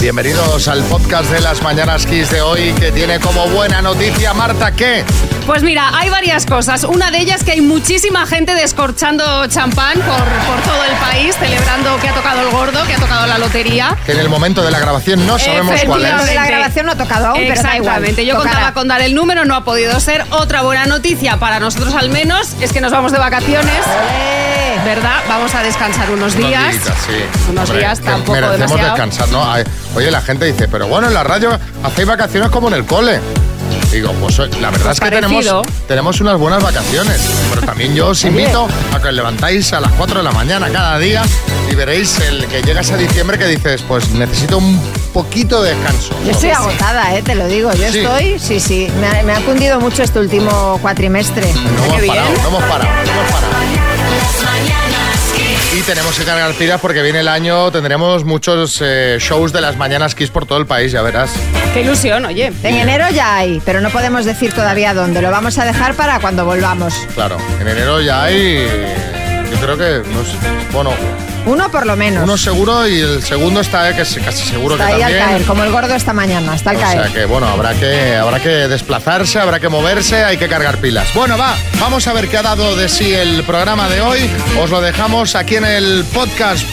Bienvenidos al podcast de las Mañanas Kiss de hoy que tiene como buena noticia Marta que Pues mira, hay varias cosas. Una de ellas que hay muchísima gente descorchando champán por, por todo el país, celebrando que ha tocado el gordo, que ha tocado la lotería. que en el momento de la grabación no sabemos cuál es. De la grabación no ha tocado aún, pero da igual. Exactamente. Yo Tocará. contaba con dar el número, no ha podido ser. Otra buena noticia para nosotros al menos es que nos vamos de vacaciones. ¿Verdad? Vamos a descansar unos Unos días. días, sí. Unos Hombre, días tampoco Merecemos demasiado. descansar, ¿no? Oye, la gente dice, pero bueno, en la radio hacéis vacaciones como en el cole. Digo, pues la verdad es que tenemos, parecido. tenemos unas buenas vacaciones. Pero también yo os invito a que os levantáis a las 4 de la mañana cada día y veréis el que llegas a diciembre que dices, pues necesito un poquito de descanso. Yo estoy agotada, eh, te lo digo. Yo Sí. estoy, sí, sí. Me ha, me ha cundido mucho este último cuatrimestre. No hemos parado, no hemos parado, no hemos parado. Y tenemos que cargar pilas porque viene el año, tendremos muchos eh, shows de las mañanas Kiss por todo el país, ya verás. Qué ilusión, oye. En enero ya hay, pero no podemos decir todavía dónde. Lo vamos a dejar para cuando volvamos. Claro, en enero ya hay, yo creo que, no sé, bueno, Uno por lo menos. uno seguro y el segundo está eh, que es casi seguro Está que ahí al también. caer, como el gordo esta mañana, está al O caer. sea que bueno, habrá que, habrá que desplazarse, habrá que moverse, hay que cargar pilas. Bueno, va, vamos a ver qué ha dado de sí el programa de hoy. Os lo dejamos aquí en el podcast.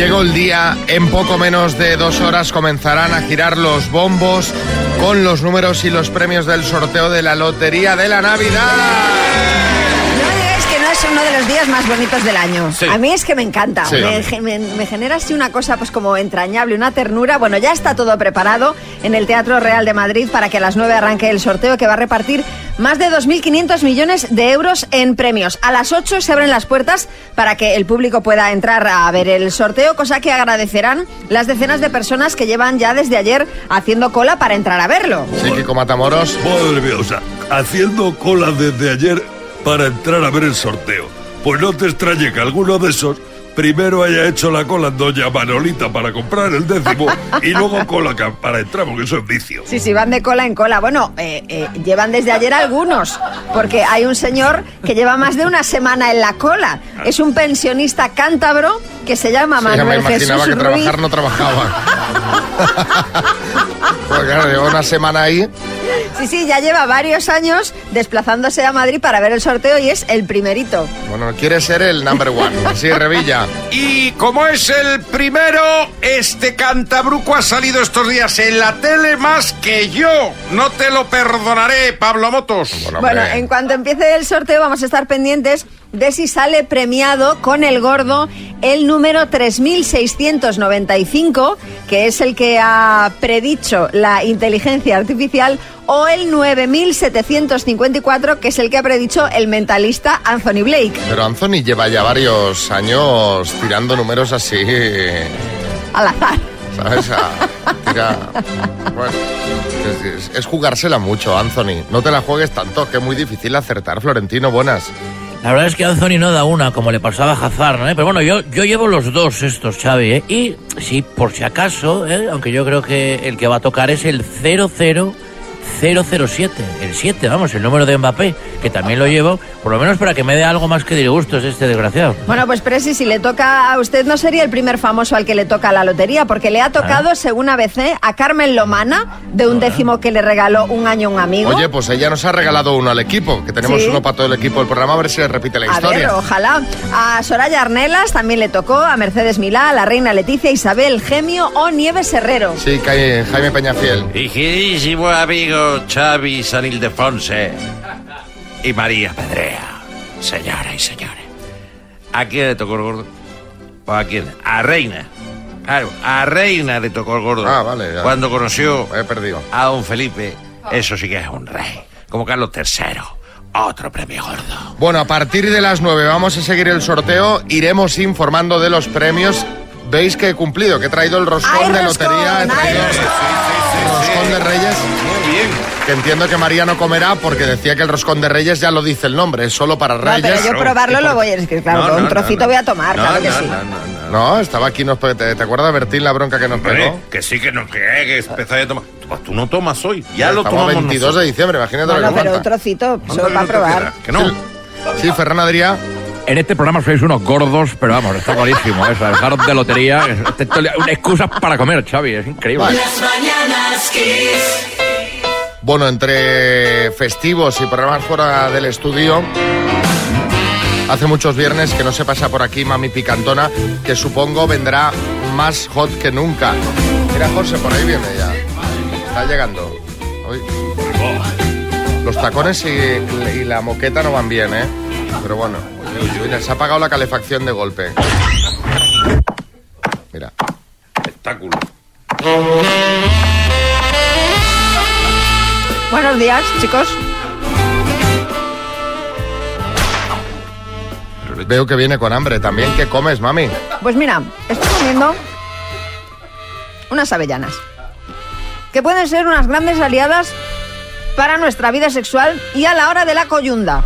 Llegó el día, en poco menos de dos horas comenzarán a girar los bombos con los números y los premios del sorteo de la Lotería de la Navidad. Días más bonitos del año. Sí. A mí es que me encanta. Sí, me, me- me genera así una cosa pues como entrañable, una ternura. Bueno, ya está todo preparado en el Teatro Real de Madrid para que a las 9 arranque el sorteo que va a repartir más de 2.500 millones de euros en premios. A las 8 se abren las puertas para que el público pueda entrar a ver el sorteo, cosa que agradecerán las decenas de personas que llevan ya desde ayer haciendo cola para entrar a verlo. Sí, Kiko Matamoros. Madre mía, o sea, haciendo cola desde ayer para entrar a ver el sorteo. Pues no te extrañe que alguno de esos primero haya hecho la cola en Doña Manolita para comprar el décimo y luego cola para entrar, porque eso es vicio. Sí, sí, van de cola en cola. Bueno, eh, eh, llevan desde ayer algunos, porque hay un señor que lleva más de una semana en la cola. Es un pensionista cántabro que se llama Sí, ya me Manuel imaginaba Jesús que Ruiz. trabajar no trabajaba. Claro, llevo una semana ahí. Sí, sí, ya lleva varios años desplazándose a Madrid para ver el sorteo y es el primerito. Bueno, quiere ser el number one. Sí, Revilla. Y como es el primero, este cantabruco ha salido estos días en la tele más que yo. No te lo perdonaré, Pablo Motos. Bueno, Bueno, en cuanto empiece el sorteo vamos a estar pendientes de si sale premiado con el gordo el número 3695, que es el que ha predicho la inteligencia artificial, o el 9754, que es el que ha predicho el mentalista Anthony Blake. Pero Anthony lleva ya varios años tirando números así, Al azar. ¿sabes? A- tira- bueno, es, es- es jugársela mucho, Anthony. No te la juegues tanto, que es muy difícil acertar, Florentino. Buenas. La verdad es que Anthony no da una, como le pasaba a Hazard, ¿no? Pero bueno, yo, yo llevo los dos estos, Xavi, ¿eh? Y sí, por si acaso, ¿eh? aunque yo creo que el que va a tocar es el 00007, el 7, vamos, el número de Mbappé, que también lo llevo, por lo menos para que me dé algo más que disgustos este desgraciado. Bueno, pues Presi, si le toca a usted, no sería el primer famoso al que le toca la lotería, porque le ha tocado, según ABC, a Carmen Lomana, de un décimo que le regaló un año un amigo. Oye, pues ella nos ha regalado uno al equipo, que tenemos Sí. uno para todo el equipo del programa, a ver si le repite la A historia. ver, ojalá. A Soraya Arnelas también le tocó, a Mercedes Milá, a la reina Leticia, Isabel Gemio o Nieves Herrero. Sí, Jaime Peñafiel. Y queridísimo amigo Xavi San Ildefonse y María Pedrea. Señora y señores. ¿A quién le tocó el gordo? ¿O a quién? A Reina. Claro, a Reina le tocó el gordo. Ah, vale, ya. Cuando conoció He perdido. a don Felipe, eso sí que es un rey. Como Carlos III. Otro premio gordo. Bueno, a partir de las 9 vamos a seguir el sorteo, iremos informando de los premios. Veis que he cumplido, que he traído el roscón ¡Ay, de lotería, el roscón de Reyes. Bien. Que entiendo que María no comerá porque decía que el roscón de Reyes ya lo dice el nombre, es solo para No, Reyes. pero yo probarlo lo voy a... Es que claro, No, un no, trocito no, voy a tomar, no, claro que no, sí. no, no, no. No, estaba aquí, nos, ¿te, te acuerdas, Bertín, la bronca que nos Hombre, pegó? que sí, que no, que, que empezáis a tomar. Pues tú no tomas hoy, ya lo tomamos 22 nosotros. de diciembre, imagínate Bueno, lo que pero un trocito, solo para probar. Que no. Sí, Ferran Adrià, En este programa sois unos gordos, pero vamos, está clarísimo. ¿eh? O sea, dejaros de lotería. es- esto es excusas para comer, Xavi, es increíble. Las mañanas Kiss. Bueno, entre festivos y programas fuera del estudio, hace muchos viernes que no se pasa por aquí Mami Picantona, que supongo vendrá más hot que nunca. Mira, José, por ahí viene ya. Está llegando. Los tacones y, la moqueta no van bien, ¿eh? Pero bueno, se ha apagado la calefacción de golpe. Mira. Espectáculo. Buenos días, chicos. Veo que viene con hambre también. ¿Qué comes, mami? Pues mira, estoy comiendo unas avellanas. Que pueden ser unas grandes aliadas para nuestra vida sexual y a la hora de la coyunda.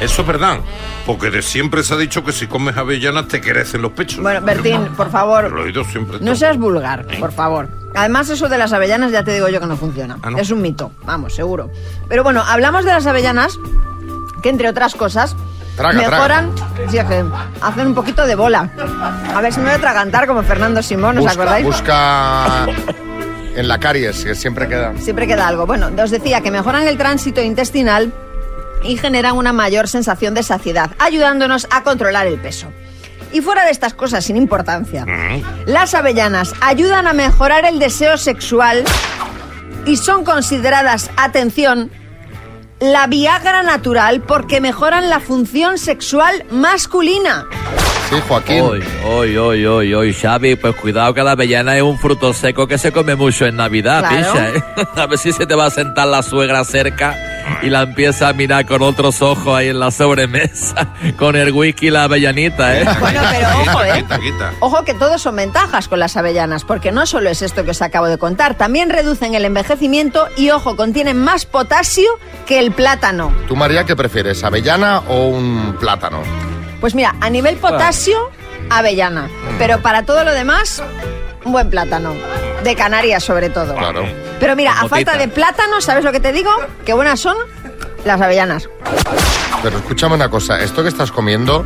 Eso es verdad. Porque de siempre se ha dicho que si comes avellanas te crecen los pechos. Bueno, Bertín, por favor, lo he oído siempre. no seas vulgar, por favor. Además, eso de las avellanas ya te digo yo que no funciona. Ah, ¿no? Es un mito, vamos, seguro. Pero bueno, hablamos de las avellanas, que entre otras cosas Traga, traga. mejoran, sí, es que hacen un poquito de bola. A ver si me voy a atragantar como Fernando Simón, ¿os Busca, acordáis? busca en la caries, que siempre queda. Siempre queda algo. Bueno, os decía que mejoran el tránsito intestinal y generan una mayor sensación de saciedad, ayudándonos a controlar el peso. Y fuera de estas cosas sin importancia, las avellanas ayudan a mejorar el deseo sexual y son consideradas, atención, la Viagra natural porque mejoran la función sexual masculina. Sí, Joaquín. Hoy, hoy, hoy, hoy, hoy, Xavi, pues cuidado que la avellana es un fruto seco que se come mucho en Navidad, Claro. picha, ¿eh? A ver si se te va a sentar la suegra cerca y la empieza a mirar con otros ojos ahí en la sobremesa, con el whisky y la avellanita, ¿eh? Bueno, pero ojo, ¿eh? Quita, quita. Ojo que todos son ventajas con las avellanas, porque no solo es esto que os acabo de contar, también reducen el envejecimiento y, ojo, contienen más potasio que el plátano. ¿Tú, María, qué prefieres, avellana o un plátano? Pues mira, a nivel potasio, avellana, pero para todo lo demás, un buen plátano. De Canarias, sobre todo. Claro. Pero mira, a falta de plátano, ¿sabes lo que te digo? Qué buenas son las avellanas. Pero escúchame una cosa, esto que estás comiendo,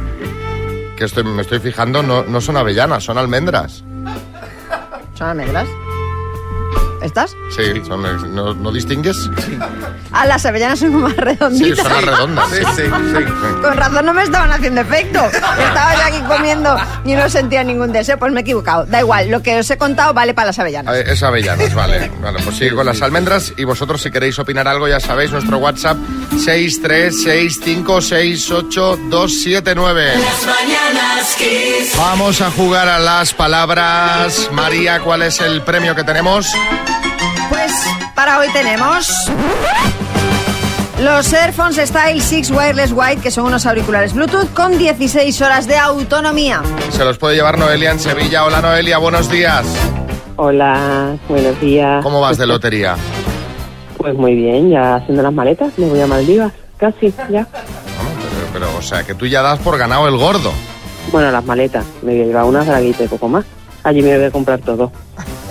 que estoy, me estoy fijando, no, no son avellanas, son almendras. ¿Son almendras? ¿Estas? Sí, son, ¿no, no distingues? Ah, las avellanas son más Sí, redonditas. son las redondas. Sí, sí, sí. Con razón no me estaban haciendo efecto. Estaba yo aquí comiendo y no sentía ningún deseo, pues me he equivocado. Da igual, lo que os he contado vale para las avellanas. ver, Es avellanas, vale. Vale, pues sigue con las almendras y vosotros si queréis opinar algo ya sabéis, nuestro WhatsApp 636568279. Las mañanas. Vamos a jugar a las palabras. María, ¿cuál es el premio que tenemos? Pues para hoy tenemos los Airphones Style 6 Wireless White, que son unos auriculares Bluetooth con 16 horas de autonomía. Se los puede llevar Noelia en Sevilla. Hola Noelia, buenos días. Hola, buenos días. ¿Cómo vas de lotería? Pues muy bien, ya haciendo las maletas, me voy a Maldivas, casi, ya. Pero, pero, o sea, que tú ya das por ganado el gordo. Bueno, las maletas, me voy a llevar unas braguitas y poco más. Allí me voy a comprar todo.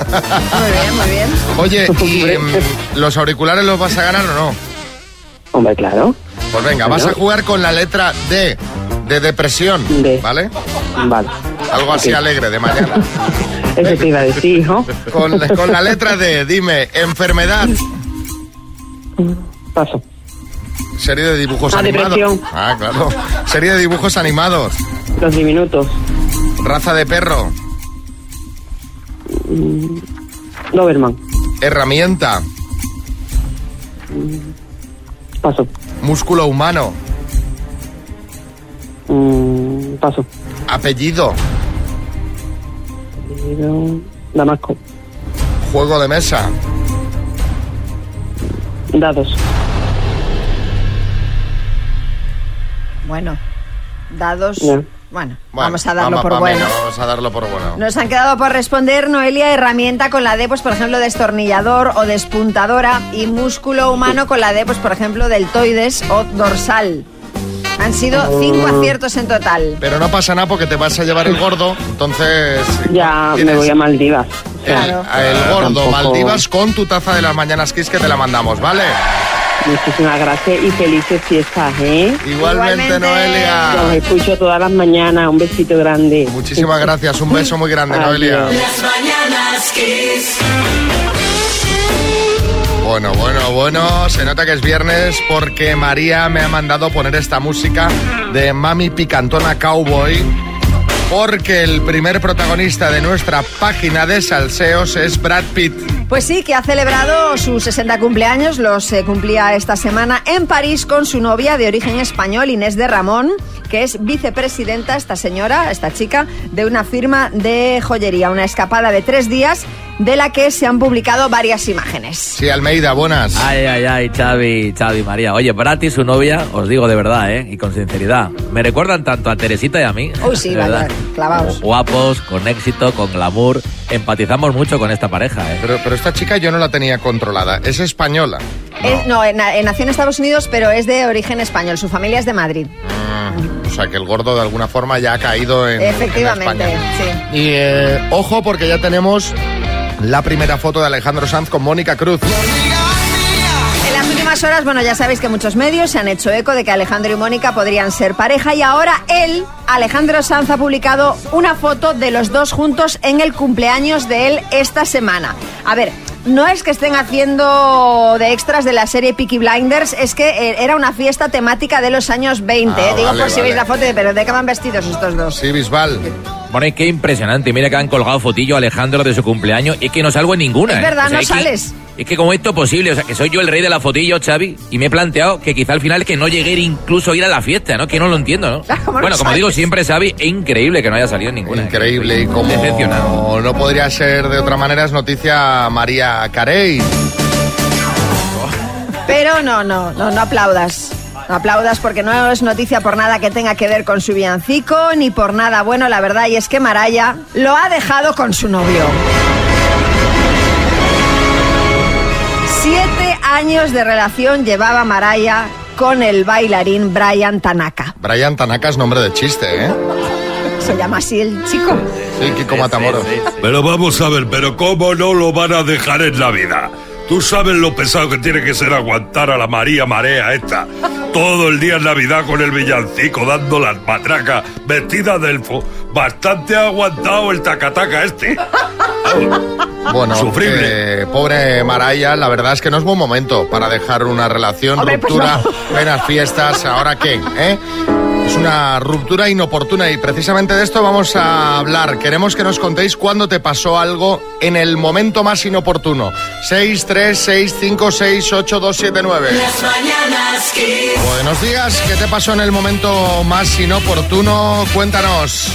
Muy bien, muy bien. Oye, ¿y mm, los auriculares los vas a ganar o no? Hombre, claro. Pues venga, vas a jugar con la letra D, de depresión, D. ¿vale? Vale. Algo así Ok. alegre de mañana. Eso te iba a decir, hijo. Con, con la letra D, dime, enfermedad, Paso. serie de dibujos Ah, animados. depresión. Ah, claro. Serie de dibujos animados, Los diminutos. raza de perro, Doberman. herramienta, Paso. músculo humano, Mm, paso. apellido, Pero- Damasco. juego de mesa, Dados. Bueno, dados. Bueno, Bueno, vamos a darlo vamos- por bueno. vamos a darlo por bueno. Nos han quedado por responder Noelia herramienta con la D, pues por ejemplo, destornillador o despuntadora y músculo humano con la D, pues por ejemplo, deltoides o dorsal. Han sido cinco aciertos en total. Pero no pasa nada porque te vas a llevar el gordo, entonces... Ya me voy a Maldivas. el, Claro. el gordo Tampoco- Maldivas con tu taza de las mañanas Kiss que te la mandamos, ¿vale? Muchísimas gracias y felices fiestas, ¿eh? Igualmente, Igualmente. Noelia. Los escucho todas las mañanas. Un besito grande. Muchísimas gracias, un beso muy grande, Noelia. Las mañanas Kiss. Bueno, bueno, bueno, se nota que es viernes porque María me ha mandado poner esta música de Mami Picantona Cowboy. Porque el primer protagonista de nuestra página de salseos es Brad Pitt. Pues sí, que ha celebrado sus 60 cumpleaños, los eh, cumplía esta semana en París con su novia de origen español, Inés de Ramón, que es vicepresidenta, esta señora, esta chica, de una firma de joyería. Una escapada de tres días de la que se han publicado varias imágenes. Sí, Almeida, buenas. Ay, ay, ay, Xavi, Xavi, María. Oye, y su novia, os digo de verdad, ¿eh? Y con sinceridad. Me recuerdan tanto a Teresita y a mí. Uy, sí, vaya, clavaos. Guapos, con éxito, con glamour. Empatizamos mucho con esta pareja, ¿eh? Pero, pero esta chica yo no la tenía controlada. Es española. Es- no, en- nació en Estados Unidos, pero es de origen español. Su familia es de Madrid. Mm, o sea que el gordo de alguna forma ya ha caído en, en Efectivamente, España. sí. Y eh, ojo porque ya tenemos la primera foto de Alejandro Sanz con Mónica Cruz. Últimas horas, bueno, ya sabéis que muchos medios se han hecho eco de que Alejandro y Mónica podrían ser pareja y ahora él, Alejandro Sanz, ha publicado una foto de los dos juntos en el cumpleaños de él esta semana. A ver, no es que estén haciendo de extras de la serie Peaky Blinders, es que eh, era una fiesta temática de los años 20. Ah, eh. Digo vale, por si vale. veis la foto, de- pero ¿de qué van vestidos estos dos? Sí, Bisbal. Bueno, y qué impresionante. Mira que han colgado fotillo a Alejandro de su cumpleaños y que no salgo en ninguna. Es ¿eh? verdad, no es que- sales. Es que como esto posible, o sea, que soy yo el rey de la fotillo, Xavi, y me he planteado que quizá al final que no llegué incluso a ir a la fiesta, ¿no? Que no lo entiendo, ¿no? ¿Cómo no bueno, como digo siempre, Xavi, es increíble que no haya salido ninguna. Increíble. Y como Decepcionado. no podría ser de otra manera, es noticia María Carey. Pero no, no, no, no aplaudas. No aplaudas porque no es noticia por nada que tenga que ver con su villancico, ni por nada bueno, la verdad, y es que Maraya lo ha dejado con su novio. Siete años de relación llevaba Maraya con el bailarín Brian Tanaka. Brian Tanaka es nombre de chiste, ¿eh? Se llama así el chico. Sí, Kiko Matamoros. Pero vamos a ver, pero ¿cómo no lo van a dejar en la vida? Tú sabes lo pesado que tiene que ser aguantar a la María Marea esta. Todo el día en Navidad con el villancico dando las matracas, vestida de elfo. Bastante ha aguantado el tacataca este. Bueno, Sufrible. eh, pobre Maraya, la verdad es que no es buen momento para dejar una relación, Hombre, pues ruptura, no. buenas fiestas, ¿ahora qué? eh? Es una ruptura inoportuna y precisamente de esto vamos a hablar. Queremos que nos contéis cuándo te pasó algo en el momento más inoportuno. 6, 3, 6, 5, 6, 8, 2, 7, 9. Las mañanas Kiss. Buenos días, ¿qué te pasó en el momento más inoportuno? Cuéntanos.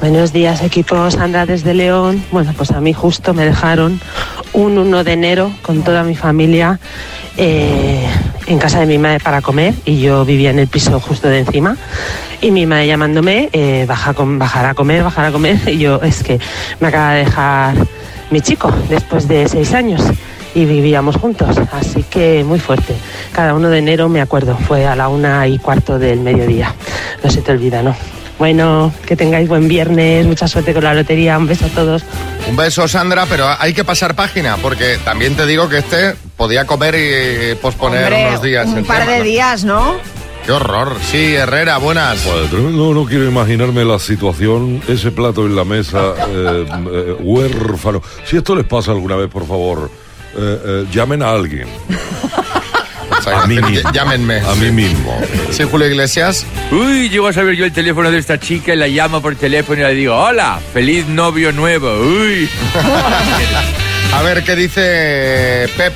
Buenos días, equipo Sandra desde León. Bueno, pues a mí justo me dejaron un 1 de enero con toda mi familia eh, en casa de mi madre para comer y yo vivía en el piso justo de encima y mi madre llamándome, eh, baja, con- bajar a comer, bajar a comer y yo es que me acaba de dejar mi chico después de seis años y vivíamos juntos, así que muy fuerte. Cada 1 de enero me acuerdo, fue a la una y cuarto del mediodía. No se te olvida, ¿no? Bueno, que tengáis buen viernes, mucha suerte con la lotería, un beso a todos. Un beso, Sandra, pero hay que pasar página, porque también te digo que este podía comer y posponer Hombre, unos días. un el par tema, de ¿no? días, ¿no? Qué horror. Sí, Herrera, buenas. Pues, no, no quiero imaginarme la situación, ese plato en la mesa, eh, eh, huérfano. Si esto les pasa alguna vez, por favor, eh, eh, llamen a alguien. A mí mismo. Llámenme. A mí mismo. Sí, Julio Iglesias. Uy, llego a saber yo el teléfono de esta chica y la llamo por teléfono y le digo, hola, feliz novio nuevo. Uy. A ver qué dice Pep.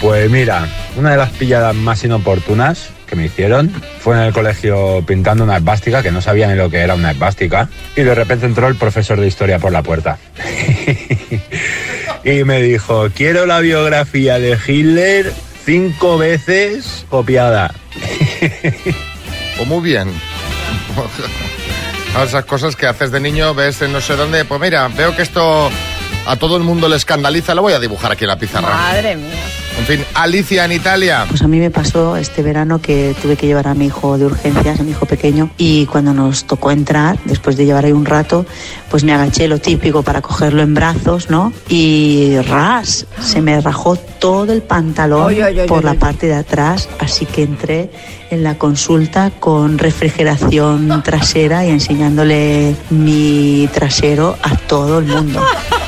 Pues mira, una de las pilladas más inoportunas que me hicieron fue en el colegio pintando una esvástica, que no sabía ni lo que era una esvástica, y de repente entró el profesor de historia por la puerta. y me dijo, quiero la biografía de Hitler cinco veces copiada. Pues muy bien. Todas esas cosas que haces de niño, ves en no sé dónde, pues mira, veo que esto a todo el mundo le escandaliza, lo voy a dibujar aquí en la pizarra. Madre mía. En fin, Alicia en Italia. Pues a mí me pasó este verano que tuve que llevar a mi hijo de urgencias, a mi hijo pequeño, y cuando nos tocó entrar, después de llevar ahí un rato, pues me agaché lo típico para cogerlo en brazos, ¿no? Y ras, se me rajó todo el pantalón Oy, oy, oy, por la parte de atrás, así que entré en la consulta con refrigeración trasera y enseñándole mi trasero a todo el mundo.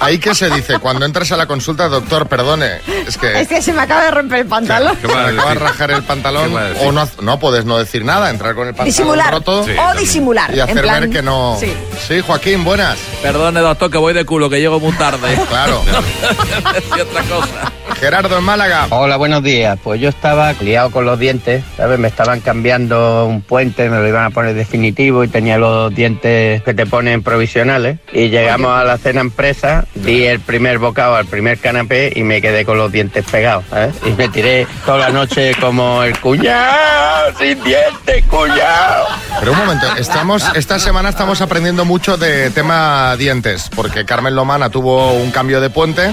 Ahí que se dice, cuando entras a la consulta, doctor, perdone, es que... Es que se me acaba de romper el pantalón. Se me acaba de rajar el pantalón ¿Qué o no, no puedes no decir nada, entrar con el pantalón Disimular. roto o disimular. y hacer en plan, ver que no... Sí. Sí, Joaquín, buenas. Perdone, doctor, que voy de culo, que llego muy tarde. Claro. y otra cosa. Gerardo en Málaga. Hola, buenos días. Pues yo estaba liado con los dientes, ¿sabes? Me estaban cambiando un puente, me lo iban a poner definitivo y tenía los dientes que te ponen provisionales. Y llegamos a la cena empresa, di el primer bocado al primer canapé y me quedé con los dientes pegados, ¿sabes? Y me tiré toda la noche como el cuñado, sin dientes, cuñado. Pero un momento, estamos, esta semana estamos aprendiendo mucho de tema dientes, porque Carmen Lomana tuvo un cambio de puente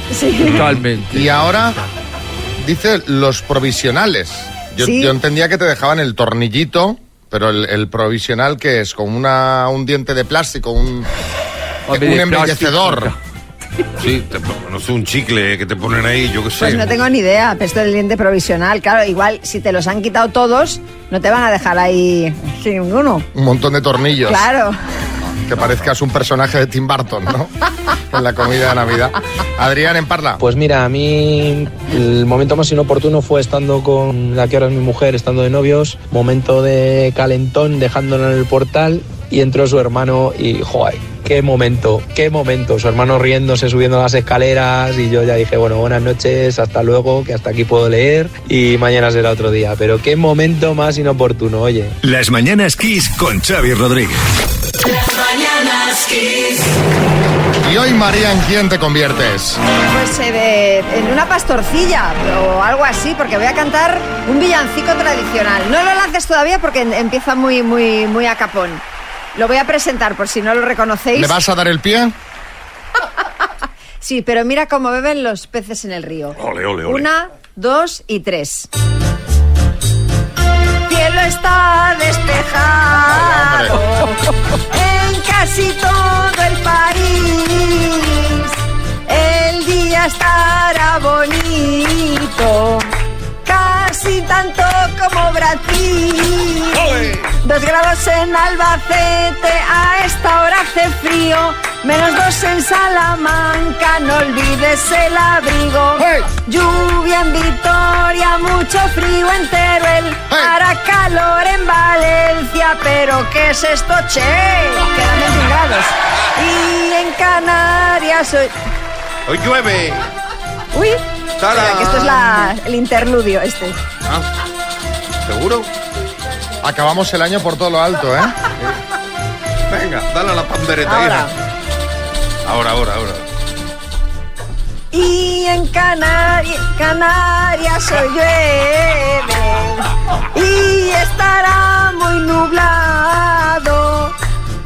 Totalmente. y ahora dice los provisionales. Yo, Sí. yo entendía que te dejaban el tornillito, pero el, el provisional que es con una, un diente de plástico, un, Hombre, un de embellecedor. plástico. Sí, te- no sé, un chicle que te ponen ahí, yo qué sé. Pues no tengo ni idea, pero esto del diente provisional, claro, igual si te los han quitado todos, no te van a dejar ahí sin ninguno. Un montón de tornillos. Claro. Que parezcas un personaje de Tim Burton, ¿no? en la comida de Navidad. Adrián, en Parla. Pues mira, a mí el momento más inoportuno fue estando con la que ahora es mi mujer, estando de novios, momento de calentón, dejándola en el portal y entró su hermano y, joder, qué momento, qué momento. Su hermano riéndose, subiendo las escaleras y yo ya dije, bueno, buenas noches, hasta luego, que hasta aquí puedo leer y mañana será otro día. Pero qué momento más inoportuno, oye. Las mañanas Kiss con Xavi Rodríguez. Las mañanas Kiss. Y hoy, María, ¿en quién te conviertes? Pues eh, de- en una pastorcilla o algo así, porque voy a cantar un villancico tradicional. No lo lances todavía porque empieza muy, muy, muy a capón. Lo voy a presentar por si no lo reconocéis. ¿Le vas a dar el pie? Sí, pero mira cómo beben los peces en el río. Ole, ole, ole. Una, dos y tres. Cielo está despejado en casi todo el país. El día estará bonito, casi tanto como Brasil. Dos grados en Albacete, a esta hora hace frío. Menos dos en Salamanca, no olvides el abrigo. Lluvia en Vitoria, mucho frío en Teruel. Hará calor en Valencia, pero ¿qué es esto, che? Quedan 21 grados. Y en Canarias hoy... Hoy llueve. Uy, espera, que esto es la- el interludio este. ¿Seguro? Acabamos el año por todo lo alto, ¿eh? Venga, dale a la pandereta. Ahora. hija. Ahora, ahora, ahora. Y en Canarias, Canarias hoy llueve y estará muy nublado,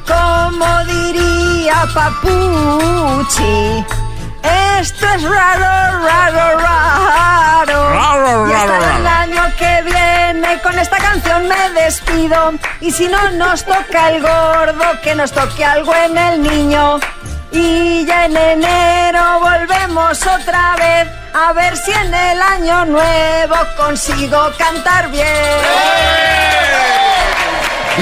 como diría Papuchi. Esto es raro, raro, raro. Y hasta el año que viene con esta canción me despido. Y si no nos toca el gordo, que nos toque algo en el niño. Y ya en enero volvemos otra vez a ver si en el año nuevo consigo cantar bien.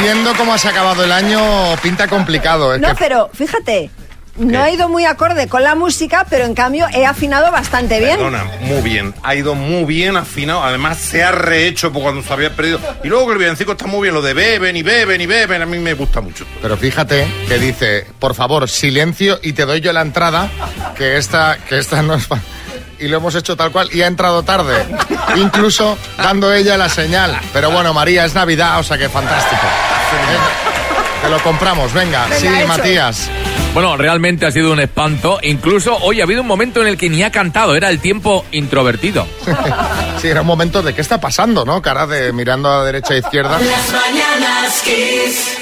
Viendo cómo has acabado el año, pinta complicado. ¿eh? No, pero fíjate, no ha ido muy acorde con la música, pero en cambio he afinado bastante bien. Perdona, muy bien. Ha ido muy bien afinado. Además, se ha rehecho por cuando se había perdido. Y luego que el villancico está muy bien. Lo de beben y beben y beben, a mí me gusta mucho. Pero fíjate que dice, por favor, silencio y te doy yo la entrada, que esta, que esta no es... Y lo hemos hecho tal cual y ha entrado tarde, incluso dando ella la señal. Pero bueno, María, es Navidad, o sea que fantástico. Te lo compramos, venga. Venga, sí, hecho. Matías. Bueno, realmente ha sido un espanto. Incluso hoy ha habido un momento en el que ni ha cantado, era el tiempo introvertido. Sí, era un momento de qué está pasando, ¿no? Cara de mirando a derecha e izquierda. Las mañanas Kiss.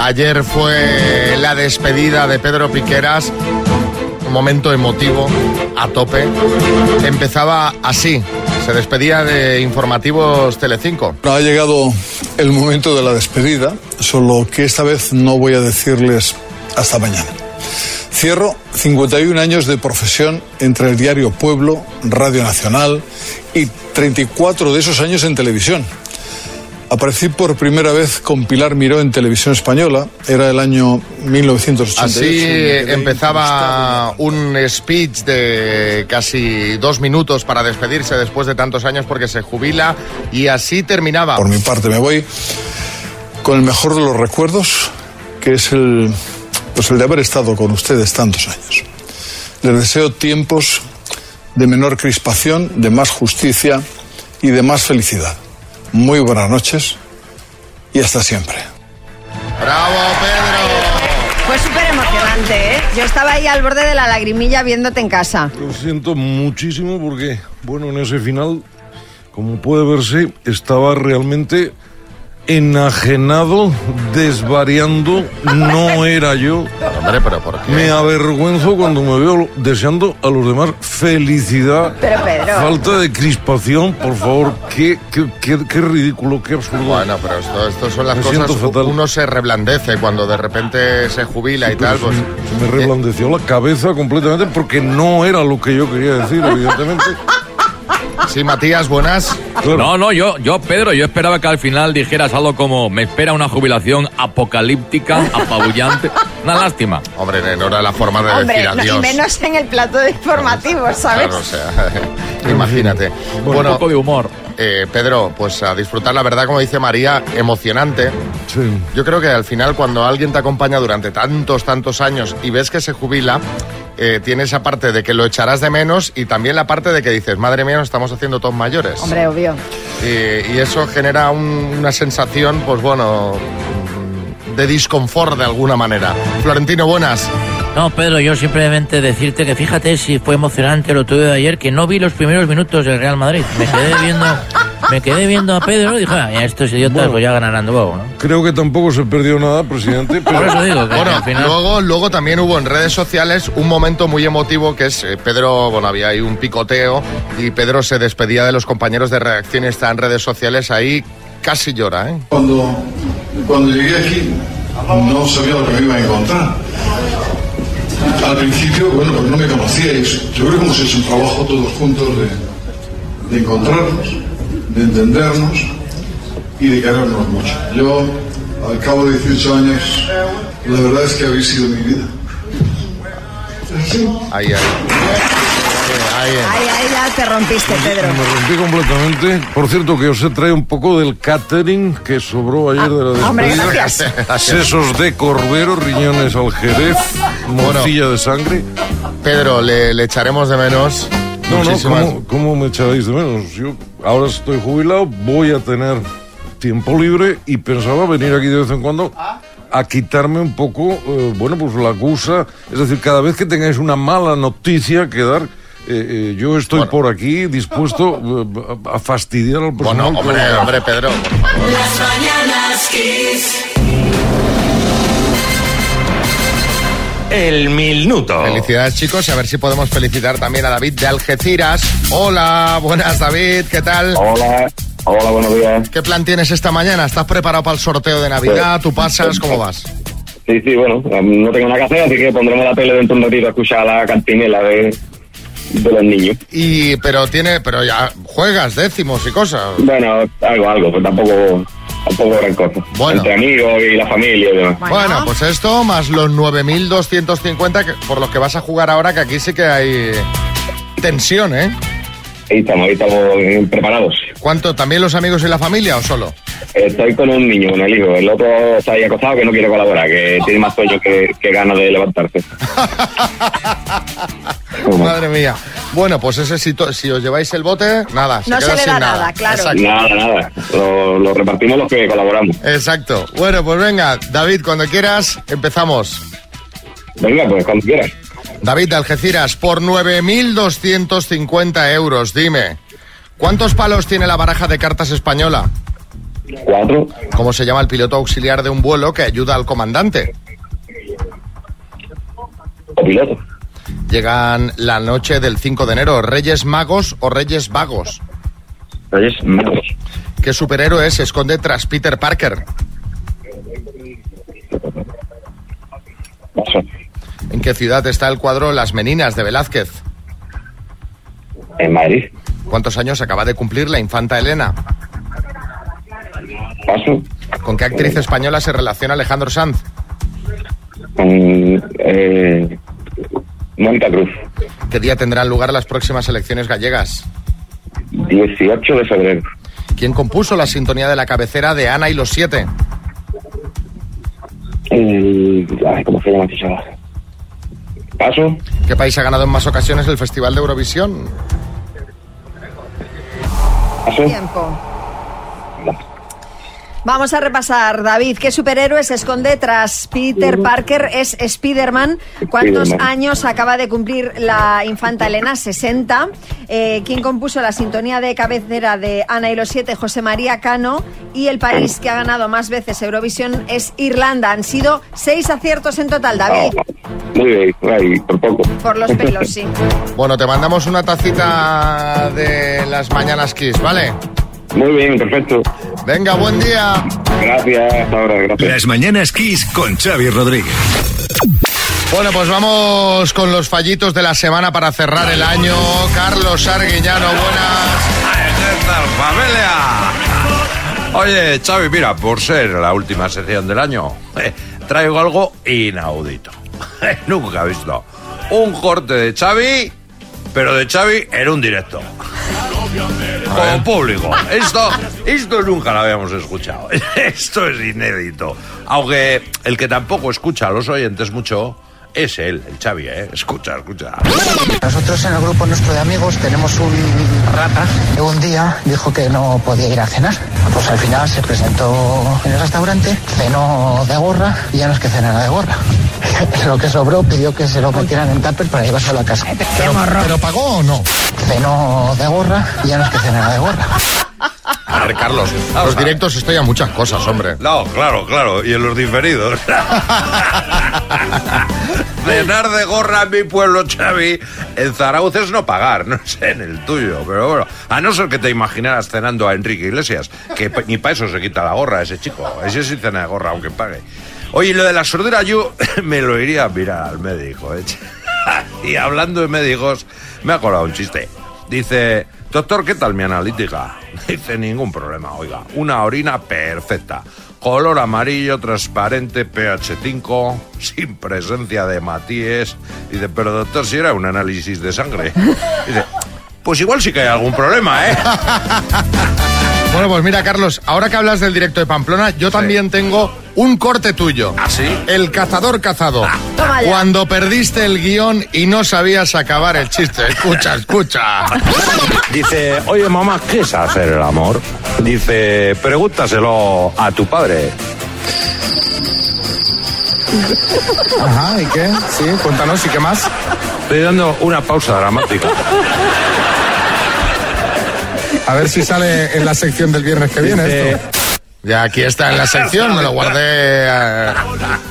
Ayer fue la despedida de Pedro Piqueras, un momento emotivo, a tope. Empezaba así, se despedía de Informativos Telecinco. Ha llegado el momento de la despedida, solo que esta vez no voy a decirles hasta mañana. Cierro 51 años de profesión entre el diario Pueblo, Radio Nacional y 34 de esos años en televisión. Aparecí por primera vez con Pilar Miró en televisión española, era el año 1988. Así empezaba un speech de casi dos minutos para despedirse después de tantos años porque se jubila y así terminaba. Por mi parte me voy con el mejor de los recuerdos, que es el, pues el de haber estado con ustedes tantos años. Les deseo tiempos de menor crispación, de más justicia y de más felicidad. Muy buenas noches y hasta siempre. ¡Bravo, Pedro! Fue súper emocionante, ¿eh? Yo estaba ahí al borde de la lagrimilla viéndote en casa. Lo siento muchísimo porque, bueno, en ese final, como puede verse, estaba realmente enajenado, desvariando, no era yo. Hombre, pero ¿por qué? Me avergüenzo cuando me veo deseando a los demás felicidad. Pero, Pedro. Falta de crispación, por favor. Qué, qué, qué, qué ridículo, qué absurdo. Bueno, pero esto, esto son las Me cosas. siento fatal. Uno se reblandece cuando de repente se jubila y tal. se, Pues, me- se me reblandeció la cabeza completamente porque no era lo que yo quería decir, evidentemente. Sí, Matías, buenas. No, no, yo, yo, Pedro, yo esperaba que al final dijeras algo como me espera una jubilación apocalíptica, apabullante. Una lástima. Hombre, no era la forma de Hombre, decir no- y adiós. menos en el plato de informativos, ¿sabes? Claro, o sea, imagínate. Bueno, un poco de humor. eh, Pedro, pues a disfrutar, la verdad, como dice María, emocionante. Yo creo que al final, cuando alguien te acompaña durante tantos, tantos años y ves que se jubila, eh, tiene esa parte de que lo echarás de menos y también la parte de que dices, madre mía, nos estamos haciendo todos mayores. Hombre, obvio. Y, y eso genera un- una sensación, pues bueno, de disconfort de alguna manera. Florentino, buenas. No, Pedro, yo simplemente decirte que fíjate si fue emocionante lo tuve de ayer, que no vi los primeros minutos del Real Madrid. Me quedé viendo, me quedé viendo a Pedro y dije, "Ah, estos idiotas Bueno. pues ya ganarán luego, ¿no? Creo que tampoco se perdió nada, presidente. Pero... Por eso digo que Bueno, al final... luego, luego también hubo en redes sociales un momento muy emotivo que es eh, Pedro, bueno, había ahí un picoteo y Pedro se despedía de los compañeros de reacción y está en redes sociales ahí, casi llora, ¿eh? Cuando, cuando llegué aquí no sabía lo que me iba a encontrar. Al principio, bueno, pues no me conocíais. Yo creo que hemos hecho un trabajo todos juntos de, de encontrarnos, de entendernos y de querernos mucho. Yo, al cabo de 18 años, la verdad es que habéis sido mi vida. Ahí, ahí. Ahí, Ahí, ahí ya te rompiste, Pedro. Me rompí completamente. Por cierto, que os he traído un poco del catering que sobró ayer de la Ah, hombre, despedida. gracias. Sesos de Corbero, riñones al Jerez, morcilla de sangre. Pedro, le, le echaremos de menos. No, no, muchísimas- ¿cómo, cómo me echaréis de menos? Yo ahora estoy jubilado, voy a tener tiempo libre y pensaba venir aquí de vez en cuando a quitarme un poco, eh, bueno, pues la acusa. Es decir, cada vez que tengáis una mala noticia que dar, eh, eh, yo estoy por aquí dispuesto a fastidiar al personal. Bueno, hombre, hombre, Pedro. Las mañanas Kiss. El minuto. Felicidades, chicos. y A ver si podemos felicitar también a David de Algeciras. Hola, buenas, David. ¿Qué tal? Hola, hola, buenos días. ¿Qué plan tienes esta mañana? ¿Estás preparado para el sorteo de Navidad? ¿Tú pasas? ¿Cómo vas? Sí, sí, bueno, no tengo nada que hacer, así que pondremos la tele dentro de un ratito a escuchar la cantinela de, de los niños. Y, pero tiene, pero ya juegas décimos y cosas. Bueno, algo, algo, pues tampoco, tampoco gran cosa. Bueno. Entre amigos y la familia y demás. Bueno, pues esto más los 9.250 que- por los que vas a jugar ahora, que aquí sí que hay tensión, ¿eh? Ahí estamos, ahí estamos eh, preparados. ¿Cuánto? ¿También los amigos y la familia o solo? Estoy con un niño, con el hijo. El otro está ahí acostado que no quiere colaborar, que tiene más sueño que, que ganas de levantarse. Madre mía. Bueno, pues ese si, si os lleváis el bote, nada. No queda se le sin da nada, claro. Exacto. Nada, nada. Lo, lo repartimos los que colaboramos. Exacto. Bueno, pues venga, David, cuando quieras, empezamos. Venga, pues cuando quieras. David de Algeciras, por 9.250 euros, dime, ¿cuántos palos tiene la baraja de cartas española? Cuatro. ¿Cómo se llama el piloto auxiliar de un vuelo que ayuda al comandante? Piloto. Llegan la noche del 5 de enero, ¿Reyes Magos o Reyes Vagos? Reyes Magos. ¿Qué superhéroe se esconde tras Peter Parker? ¿En qué ciudad está el cuadro Las Meninas de Velázquez? En Madrid. ¿Cuántos años acaba de cumplir la infanta Elena? Paso. ¿Con qué actriz española se relaciona Alejandro Sanz? Con eh, Mónica Cruz. ¿Qué día tendrán lugar las próximas elecciones gallegas? 18 de febrero. ¿Quién compuso la sintonía de la cabecera de Ana y los siete? Ay, ¿Cómo se llama chaval? Paso. ¿Qué país ha ganado en más ocasiones el Festival de Eurovisión? Tiempo. Vamos a repasar, David, ¿qué superhéroe se esconde tras Peter Parker? Es Spider-Man. ¿Cuántos Spider-Man. años acaba de cumplir la infanta Elena? 60. Eh, ¿Quién compuso la sintonía de cabecera de Ana y los siete? José María Cano. Y el país que ha ganado más veces Eurovisión es Irlanda. Han sido seis aciertos en total, David. Muy bien, ahí, por poco. Por los pelos, sí. Bueno, te mandamos una tacita de las mañanas Kiss, ¿vale? Muy bien, perfecto. Venga, buen día. Gracias, hasta ahora, gracias. Las mañanas Kiss con Xavi Rodríguez. Bueno, pues vamos con los fallitos de la semana para cerrar el año. Carlos Arguiñano, buenas. ¿Qué tal, familia? Oye, Xavi, mira, por ser la última sección del año, eh, traigo algo inaudito. Nunca he visto un corte de Xavi, pero de Xavi en un directo. Como público. Esto, esto nunca lo habíamos escuchado. Esto es inédito. Aunque el que tampoco escucha a los oyentes mucho es él, el Xavi, ¿eh? Escucha, escucha. Nosotros en el grupo nuestro de amigos tenemos un rata que un día dijo que no podía ir a cenar. Pues al final se presentó en el restaurante, cenó de gorra y ya no es que cenara de gorra. Lo que sobró pidió que se lo metieran en tupper para llevárselo a casa. Pero, ¿Pero pagó o no? Cenó de gorra y ya no es que cenara de gorra. A ver, Carlos, los directos estoy a muchas cosas, hombre. No, claro, claro, y en los diferidos. Cenar de gorra en mi pueblo, Xavi, en Zarauz es no pagar, no sé en el tuyo, pero bueno, a no ser que te imaginaras cenando a Enrique Iglesias, que ni para eso se quita la gorra ese chico, ese sí cena de gorra aunque pague. Oye, lo de la sordera yo me lo iría a mirar al médico, ¿eh? Y hablando de médicos, me ha acordado un chiste. Dice, doctor, ¿qué tal mi analítica? Dice, ningún problema, oiga, una orina perfecta. Color amarillo, transparente, pH 5, sin presencia de matíes. Dice, pero doctor, si era un análisis de sangre. Dice, pues igual sí que hay algún problema, ¿eh? Bueno, pues mira, Carlos, ahora que hablas del directo de Pamplona, yo también tengo un corte tuyo. ¿Ah, sí? El cazador cazado. Toma ya. Cuando perdiste el guion y no sabías acabar el chiste. Escucha, escucha. Dice, oye mamá, ¿qué es hacer el amor? Dice, pregúntaselo a tu padre. Ajá, ¿y qué? Sí, cuéntanos, ¿y qué más? Estoy dando una pausa dramática. A ver si sale en la sección del viernes que viene Dice- esto. Ya aquí está en la sección, me lo guardé eh,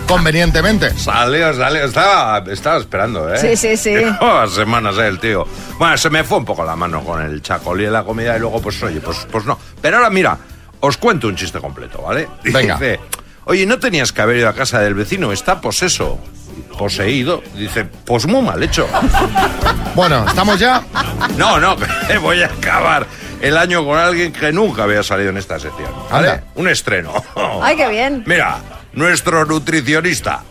convenientemente. Salió, salió, estaba, estaba esperando, ¿eh? Sí, sí, sí. Oh, semanas, ¿eh? El tío. Bueno, se me fue un poco la mano con el chacolí de la comida y luego, pues, oye, pues, pues no. Pero ahora, mira, os cuento un chiste completo, ¿vale? Venga. Dice, oye, ¿no tenías que haber ido a casa del vecino? Está poseso. Poseído. Dice, pues muy mal hecho. Bueno, ¿estamos ya? No, no, voy a acabar el año con alguien que nunca había salido en esta sección. ¿Vale? Anda. Un estreno. Ay, qué bien. Mira, nuestro nutricionista,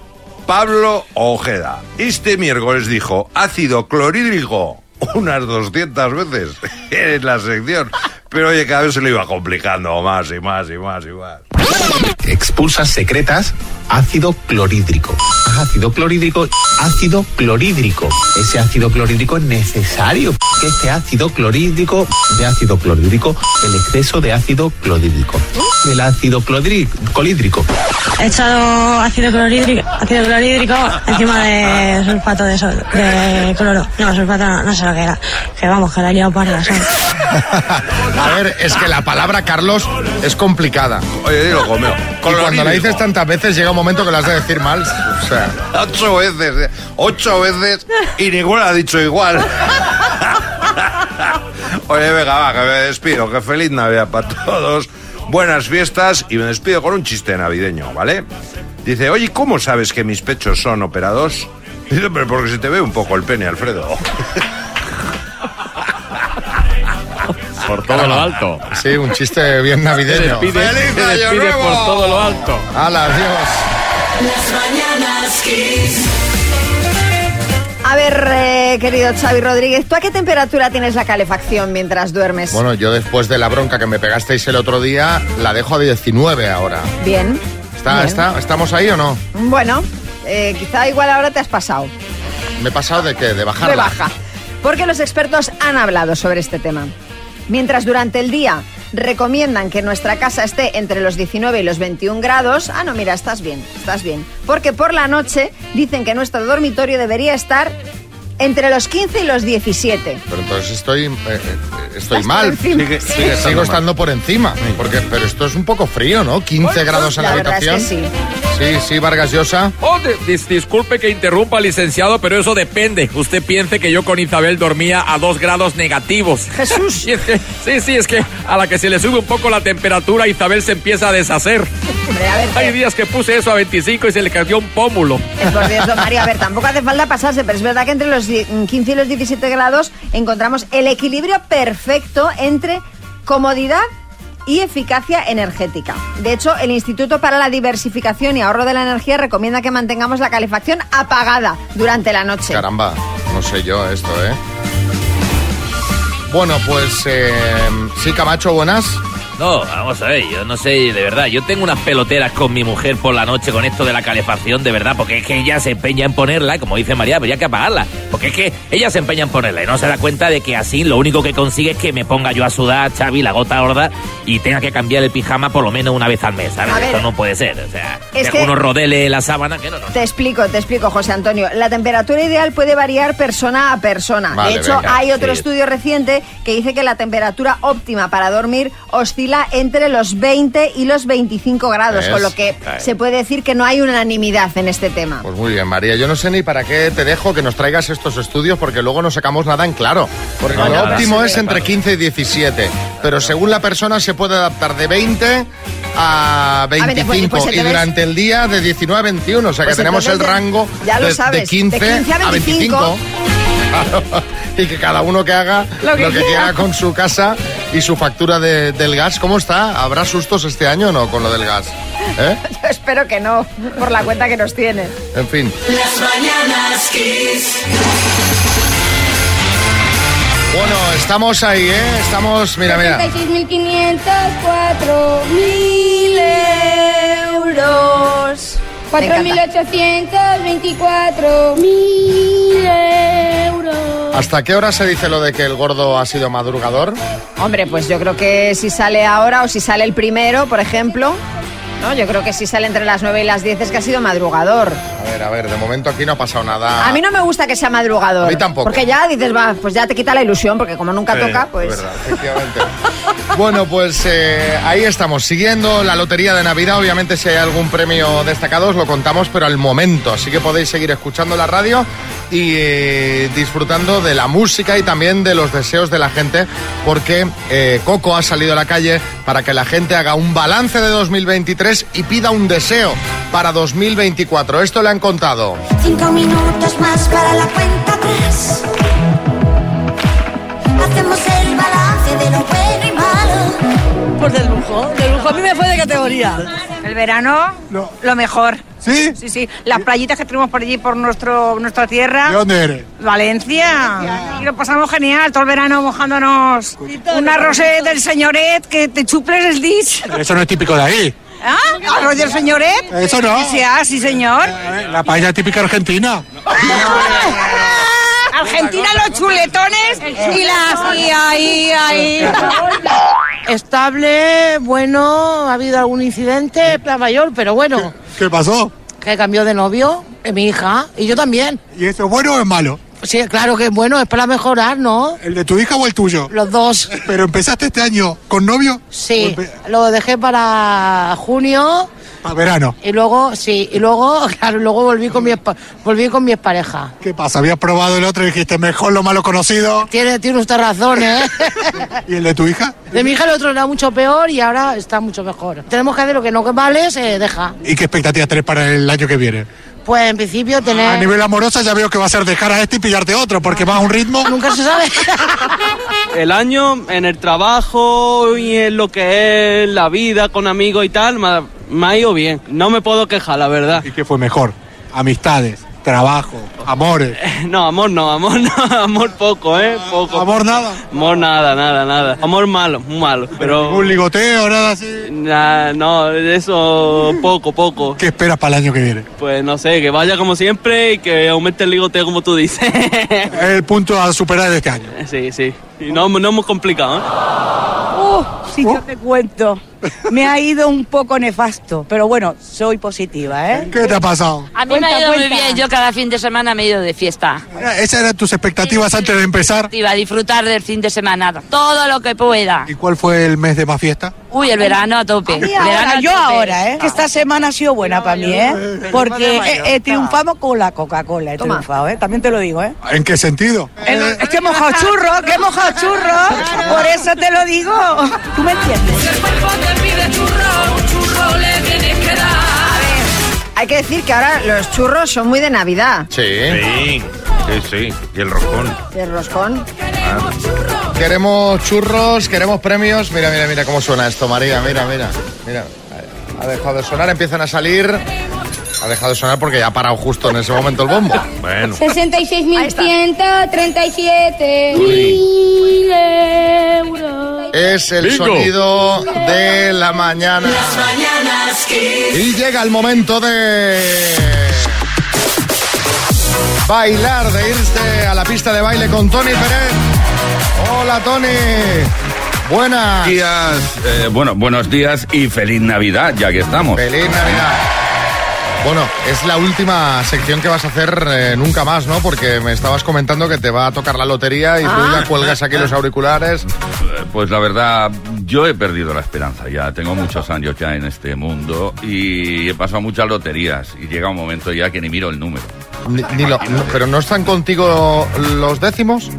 Pablo Ojeda, este miércoles dijo ácido clorhídrico unas 200 veces en la sección. Pero oye, cada vez se lo iba complicando más y más y más y más. Expulsas secretas ácido clorhídrico. Ácido clorhídrico, ácido clorhídrico. Ese ácido clorhídrico es necesario. Que este ácido clorhídrico, de ácido clorhídrico, el exceso de ácido clorhídrico. El ácido clorhídrico. clorhídrico. He echado ácido clorhídrico, ácido clorhídrico encima de sulfato de, sol- de cloro. No, sulfato no, no sé lo que era. Que vamos, que la he liado parda, ¿sabes? A ver, es que la palabra Carlos es complicada. Oye, dilo, Gomeo. Y cuando la dices tantas veces llega un momento que la has de decir mal. O sea, Ocho veces, eh, ocho veces y ninguna ha dicho igual. Oye, venga, va, que me despido. Que feliz Navidad para todos. Buenas fiestas y me despido con un chiste navideño, ¿vale? Dice, oye, ¿cómo sabes que mis pechos son operados? Dice, pero porque se te ve un poco el pene, Alfredo. Por todo lo alto. Sí, un chiste bien navideño. Se despide, ¡Feliz se Año despide Nuevo! por todo lo alto. ¡Hala, adiós! Las mañanas. A ver, eh, querido Xavi Rodríguez, ¿tú a qué temperatura tienes la calefacción mientras duermes? Bueno, yo después de la bronca que me pegasteis el otro día, la dejo a 19 ahora. Bien. ¿Está, Bien. está, ¿Estamos ahí o no? Bueno, eh, quizá igual ahora te has pasado. ¿Me he pasado de qué? ¿De bajarla? De baja. Porque los expertos han hablado sobre este tema. Mientras durante el día recomiendan que nuestra casa esté entre los 19 y los 21 grados, ah, no, mira, estás bien, estás bien. Porque por la noche dicen que nuestro dormitorio debería estar entre los 15 y los 17. Pero entonces estoy, eh, eh, estoy mal. por encima. Sigue- Sí. sigue- sigo estando por encima. Porque, pero esto es un poco frío, ¿no? 15 grados en la, La verdad es que habitación. sí. Sí, sí, Vargas Llosa. Oh, di- dis- disculpe que interrumpa, licenciado, pero eso depende. Usted piense que yo con Isabel dormía a dos grados negativos. Jesús. sí, sí, es que a la que se le sube un poco la temperatura, Isabel se empieza a deshacer. Hombre, a ver, Hay días que puse eso a 25 y se le cayó un pómulo. Eh, Por Dios, don Mario, a ver, tampoco hace falta pasarse, pero es verdad que entre los die- 15 y los 17 grados encontramos el equilibrio perfecto entre comodidad y eficacia energética. De hecho, el Instituto para la Diversificación y Ahorro de la Energía recomienda que mantengamos la calefacción apagada durante la noche. Caramba, no sé yo esto, ¿eh? Bueno, pues eh, sí, Camacho, buenas. No, vamos a ver, yo no sé, de verdad, yo tengo unas peloteras con mi mujer por la noche con esto de la calefacción, de verdad, porque es que ella se empeña en ponerla, y como dice María, pero ya que apagarla, porque es que ella se empeña en ponerla y no se da cuenta de que así lo único que consigue es que me ponga yo a sudar, Xavi, la gota gorda, y tenga que cambiar el pijama por lo menos una vez al mes, ¿sabes? A ver. Esto no puede ser, o sea, Es que- rodeles en la sábana, que no, no. Te explico, te explico, José Antonio. La temperatura ideal puede variar persona a persona. Vale, de hecho, venga, hay otro sí. estudio reciente que dice que la temperatura óptima para dormir oscila entre los 20 y los 25 grados, ¿Ves? con lo que Claro. se puede decir que no hay unanimidad en este tema. Pues muy bien, María. Yo no sé ni para qué te dejo que nos traigas estos estudios porque luego no sacamos nada en claro. Porque No, lo nada. óptimo Sí, es entre claro. 15 y 17. Pero según la persona se puede adaptar de 20 a ver, pues- 25 pues te y ves- durante el día de 19 a 21. O sea Pues que tenemos el rango ya lo de, sabes, de 15, de 15 a 25. Claro. Y que cada uno que haga Lo lo que que, quiera. quiera con su casa y su factura de- del gas. ¿Cómo está? ¿Habrá sustos este año o no con lo del gas? ¿Eh? Yo espero que no, por la cuenta que nos tiene. En fin. Las mañanas Kiss. Bueno, estamos ahí, ¿eh? Estamos, mira, mira. 76.500, 4.000 euros. 4.824.000 euros. ¿Hasta qué hora se dice lo de que el gordo ha sido madrugador? Hombre, pues yo creo que si sale ahora o si sale el primero, por ejemplo, ¿no? Yo creo que si sale entre las 9 y las 10 es que ha sido madrugador. A ver, a ver, de momento aquí no ha pasado nada. A mí no me gusta que sea madrugador. A mí tampoco. Porque ya dices, va, pues ya te quita la ilusión, porque como nunca Sí, toca, pues... verdad, efectivamente. bueno, pues eh, ahí estamos, siguiendo la lotería de Navidad. Obviamente, si hay algún premio destacado, os lo contamos, pero al momento. Así que podéis seguir escuchando la radio y eh, disfrutando de la música y también de los deseos de la gente, porque eh, Coco ha salido a la calle para que la gente haga un balance de 2023 y pida un deseo para 2024. Esto le han contado. Cinco minutos más para la cuenta atrás. Hacemos el balance de lo bueno y malo. Pues de lujo, de lujo a mí me fue de categoría. El verano, lo mejor. ¿Sí? Sí, sí. Las playitas que tenemos por allí, por nuestro, nuestra tierra. ¿De dónde eres? Valencia. Y lo pasamos genial, todo el verano mojándonos. Un arroz del señoret que te chuples el dis. Eso no es típico de ahí. ¿Ah? ¿Arroz del señoret? Eso no. Sí, ah, sí, señor. La paella típica argentina. Argentina, los chuletones y las... Y ahí, ahí. Estable, bueno, ha habido algún incidente, plan mayor, pero bueno. ¿Qué pasó? Que cambió de novio, es mi hija, y yo también. ¿Y eso es bueno o es malo? Sí, claro que es bueno, es para mejorar, ¿no? ¿El de tu hija o el tuyo? Los dos. ¿Pero empezaste este año con novio? Sí, lo dejé para junio Para verano. y luego, sí, y luego, claro, luego volví con mi, espa- volví con mi expareja. ¿Qué pasa? ¿Habías probado el otro y dijiste mejor lo malo conocido? Tiene, tiene usted razón, ¿eh? ¿Y el de tu hija? De mi hija el otro era mucho peor y ahora está mucho mejor. Tenemos que hacer lo que no vale, se deja. ¿Y qué expectativas tenés para el año que viene? Pues en principio tener... A nivel amorosa ya veo que va a ser dejar a este y pillarte otro, porque va a un ritmo. Nunca se sabe. El año en el trabajo y en lo que es la vida con amigos y tal, me ha, ido bien. No me puedo quejar, la verdad. ¿Y qué fue mejor? Amistades, trabajo, amores. No, amor no, amor no, amor poco, ¿eh? Poco. ¿Amor nada? Amor nada, nada, nada. Amor malo, muy malo. Pero... ¿Un ligoteo, nada así? Nah, no, eso poco, poco. ¿Qué esperas para el año que viene? Pues no sé, que vaya como siempre y que aumente el ligoteo como tú dices. El punto a superar de este año. Sí, sí. Y no, no hemos complicado, ¿eh? Uh, si yo te cuento, me ha ido un poco nefasto, pero bueno, soy positiva, ¿eh? ¿Qué te ha pasado? A mí Cuenta, me ha ido muy bien. Yo cada fin de semana me he ido de fiesta. ¿Esas eran tus expectativas antes de empezar? Iba a disfrutar del fin de semana. Todo lo que pueda. ¿Y cuál fue el mes de más fiesta? Uy, el verano a tope. Y verano ahora, a yo tope. ahora, ¿eh? Que esta semana ha sido buena para mí, ¿eh? Porque eh, eh, triunfamos con la Coca-Cola, he triunfado, ¿eh? También te lo digo, ¿eh? ¿En qué sentido? Es que he mojado churro, que he mojado churro, por eso te lo digo. ¿Tú me entiendes? Hay que decir que ahora los churros son muy de Navidad. Sí. Sí, sí, sí. Y el roscón. El roscón. Queremos churros, queremos premios. Mira, mira, mira cómo suena esto, María. Mira, mira. Mira. Ha dejado de sonar, empiezan a salir. Ha dejado de sonar porque ya ha parado justo en ese momento el bombo. Bueno. 66.137 mil euros. Es el Bingo. sonido de la mañana. Las mañanas Kiss. Y llega el momento de bailar, de irse a la pista de baile con Tony Pérez. Hola Tony. Buenas. días, eh, bueno, buenos días y feliz Navidad, ya que estamos. Feliz Navidad. Bueno, es la última sección que vas a hacer eh, nunca más, ¿no? Porque me estabas comentando que te va a tocar la lotería y tú Ah. ya cuelgas aquí los auriculares. Eh, Pues la verdad, yo he perdido la esperanza ya. Tengo muchos años ya en este mundo y he pasado muchas loterías y llega un momento ya que ni miro el número. Ni- ni lo- no, ¿Pero no están contigo los décimos?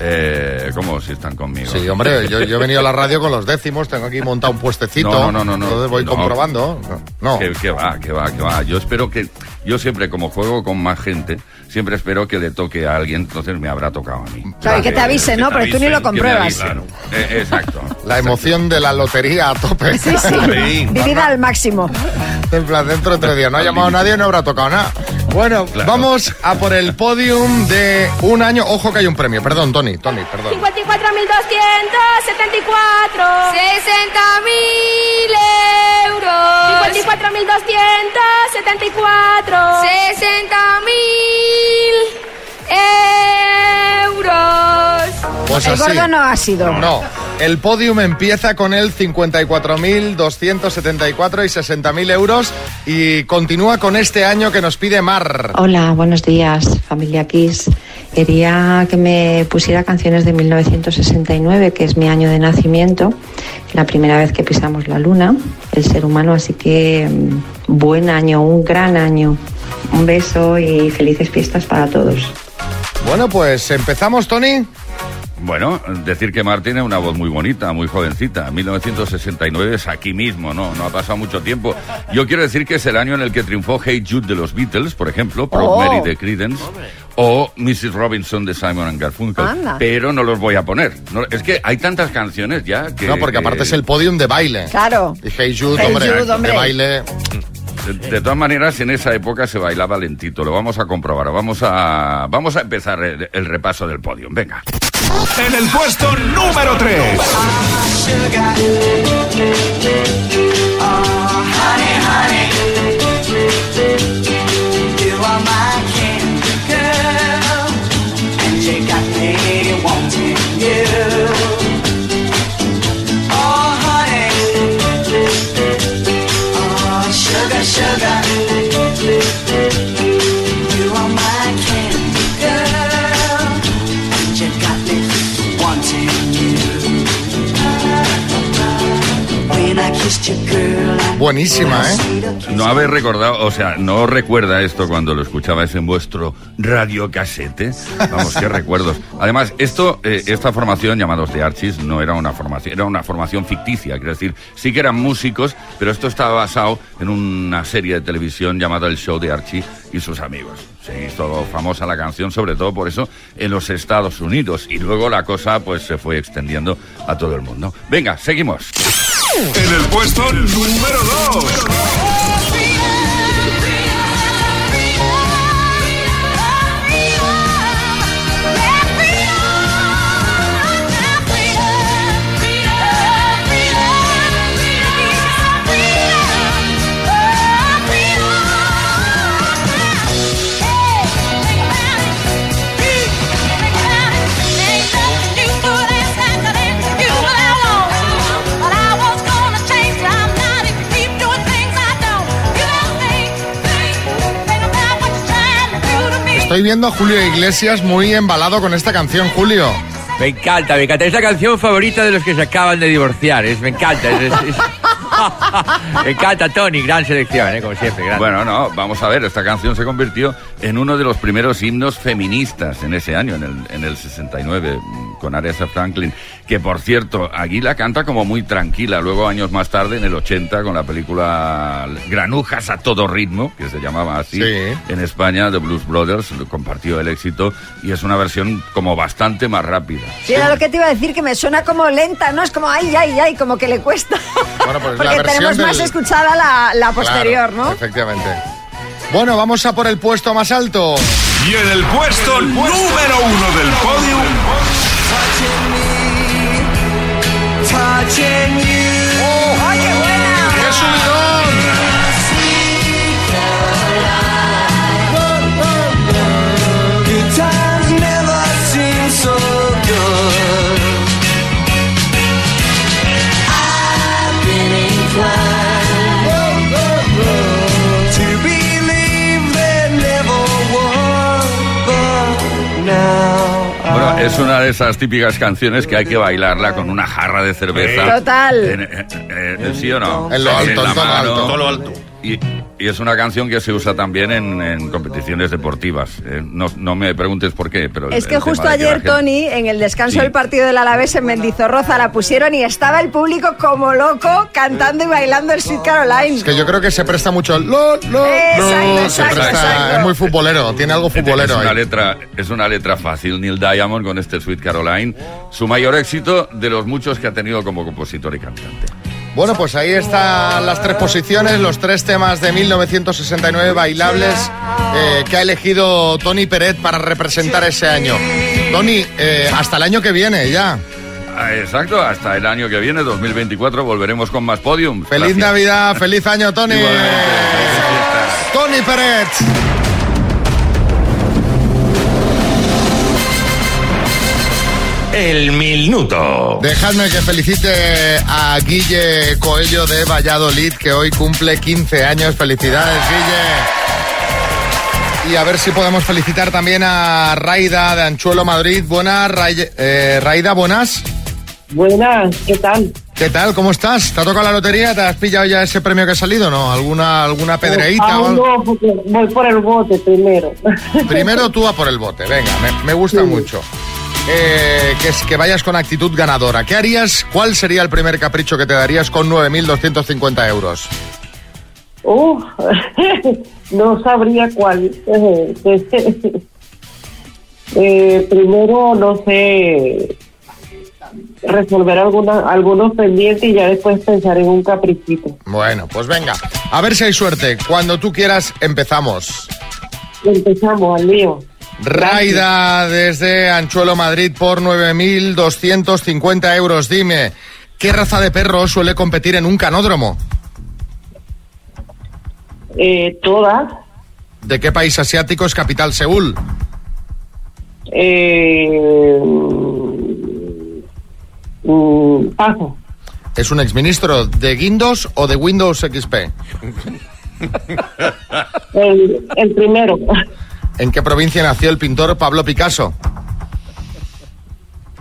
Eh, ¿Cómo si están conmigo? Sí, hombre, yo, yo he venido a la radio con los décimos, tengo aquí montado un puestecito. No, no, no, no. Entonces voy No. comprobando. No. Que, que va, que va, que va. Yo espero que. Yo siempre, como juego con más gente, siempre espero que le toque a alguien, entonces me habrá tocado a mí. Claro, y que te avise, ¿no? Pero tú ni lo compruebas. avisen. Eh, exacto. La emoción de la lotería a tope. Sí, sí. Vivida al máximo. En plan, dentro de tres días. No ha llamado nadie, no habrá tocado nada. Bueno, vamos a por el podium de un año. Ojo que hay un premio. Perdón, Tony, Tony, perdón. 54.274 60 mil euros 54.274 60 mil euros Pues el así. gordo no ha sido. No, el podium empieza con el 54.274 y 60.000 euros y continúa con este año que nos pide Mar. Hola, buenos días, familia Kiss. Quería que me pusiera canciones de 1969, que es mi año de nacimiento, la primera vez que pisamos la luna, el ser humano, así que mm, buen año, un gran año. Un beso y felices fiestas para todos. Bueno, pues empezamos, Tony. Bueno, decir que Mar tiene una voz muy bonita, muy jovencita. 1969 es aquí mismo, ¿no? No ha pasado mucho tiempo. Yo quiero decir que es el año en el que triunfó Hey Jude de los Beatles, por ejemplo, Proud Oh. Mary de Creedence, o Mrs. Robinson de Simon and Garfunkel. Anda. Pero no los voy a poner. No, es que hay tantas canciones ya que... No, porque que- aparte es el podium de baile. Claro. Y Hey Jude, Hey hombre, Jude, hombre. de baile. De, de todas maneras, en esa época se bailaba lentito. Lo vamos a comprobar. Vamos a, vamos a empezar el, el repaso del podio. Venga. En el puesto número 3. Buenísima, ¿eh? No habéis recordado, o sea, no recuerda esto cuando lo escuchabais en vuestro radiocasete. Vamos, qué recuerdos. Además, esto, eh, esta formación llamados de Archis no era una formación, era una formación ficticia, quiero decir, sí que eran músicos, pero esto estaba basado en una serie de televisión llamada El Show de Archie y sus amigos. Se hizo famosa la canción, sobre todo por eso, en los Estados Unidos. Y luego la cosa, pues, se fue extendiendo a todo el mundo. Venga, seguimos. En el puesto número 2. Estoy viendo a Julio Iglesias muy embalado con esta canción, Julio. Me encanta, me encanta. Es la canción favorita de los que se acaban de divorciar. Es, me encanta. es- es- es- me encanta, Tony. Gran selección, ¿eh? como siempre. gran. Bueno, no, vamos a ver, esta canción se convirtió en uno de los primeros himnos feministas en ese año, en el, en el 69, mm, con Aretha Franklin, que por cierto, aquí la canta como muy tranquila, luego años más tarde, en el 80, con la película Granujas a todo ritmo, que se llamaba así, Sí. en España, The Blues Brothers compartió el éxito, y es una versión como bastante más rápida. Sí, era lo que te iba a decir, que me suena como lenta, ¿no? Es como ay, ay, ay, como que le cuesta. Bueno, pues Porque tenemos más escuchada la, la posterior, Claro, ¿no? Efectivamente. Bueno, vamos a por el puesto más alto. Y en el puesto número 1 del podio. 擦肩而过 you. Es una de esas típicas canciones que hay que bailarla con una jarra de cerveza. Total. En- eh, eh, ¿Sí o no? En lo alto, en todo lo mano. alto. Todo lo alto. Y, y es una canción que se usa también en, en competiciones deportivas. eh. No, no me preguntes por qué, pero... Es que justo que ayer, gente- Tony, en el descanso Sí. del partido del Alavés en Mendizorroza la pusieron y estaba el público como loco cantando y bailando el Sweet Caroline. Es que yo creo que se presta mucho el lo, lo, Exacto, lo, se exacto, presta- exacto. es muy futbolero, tiene algo Es futbolero una ahí. letra, es una letra fácil. Neil Diamond con este Sweet Caroline, su mayor éxito de los muchos que ha tenido como compositor y cantante. Bueno, pues ahí están las tres posiciones, los tres temas de 1969 bailables eh, que ha elegido Tony Peret para representar ese año. Tony, eh, hasta el año que viene ya. Ah, Exacto, hasta el año que viene, 2024, volveremos con más podium. Feliz Gracias. Navidad, feliz año, Tony. Igualmente. Tony Peret. El minuto. Dejadme que felicite a Guille Coello de Valladolid, que hoy cumple 15 años. Felicidades, Guille. Y a ver si podemos felicitar también a Raida de Anchuelo Madrid. Buenas, Ray- eh, Raida, buenas. Buenas, ¿qué tal? ¿Qué tal? ¿Cómo estás? ¿Te ha tocado la lotería? ¿Te has pillado ya ese premio que ha salido? ¿No? ¿Alguna, alguna pedreíta o Aún algo? no, porque voy por el bote primero. Primero tú a por el bote. Venga, me, me gusta mucho. Eh, que, es, que vayas con actitud ganadora. ¿Qué harías? ¿Cuál sería el primer capricho que te darías con 9.250 euros? Uh, no sabría cuál. Eh, primero, no sé, resolver alguna, algunos pendientes y ya después pensar en un caprichito. Bueno, pues venga, a ver si hay suerte. Cuando tú quieras, empezamos. Empezamos al lío. Raida desde Anchuelo, Madrid, por 9.250 euros. Dime, ¿qué raza de perro suele competir en un canódromo? Eh, todas. ¿De qué país asiático es capital Seúl? Eh, mm, paso. ¿Es un exministro de Windows o de Windows XP? El, el primero. ¿En qué provincia nació el pintor Pablo Picasso?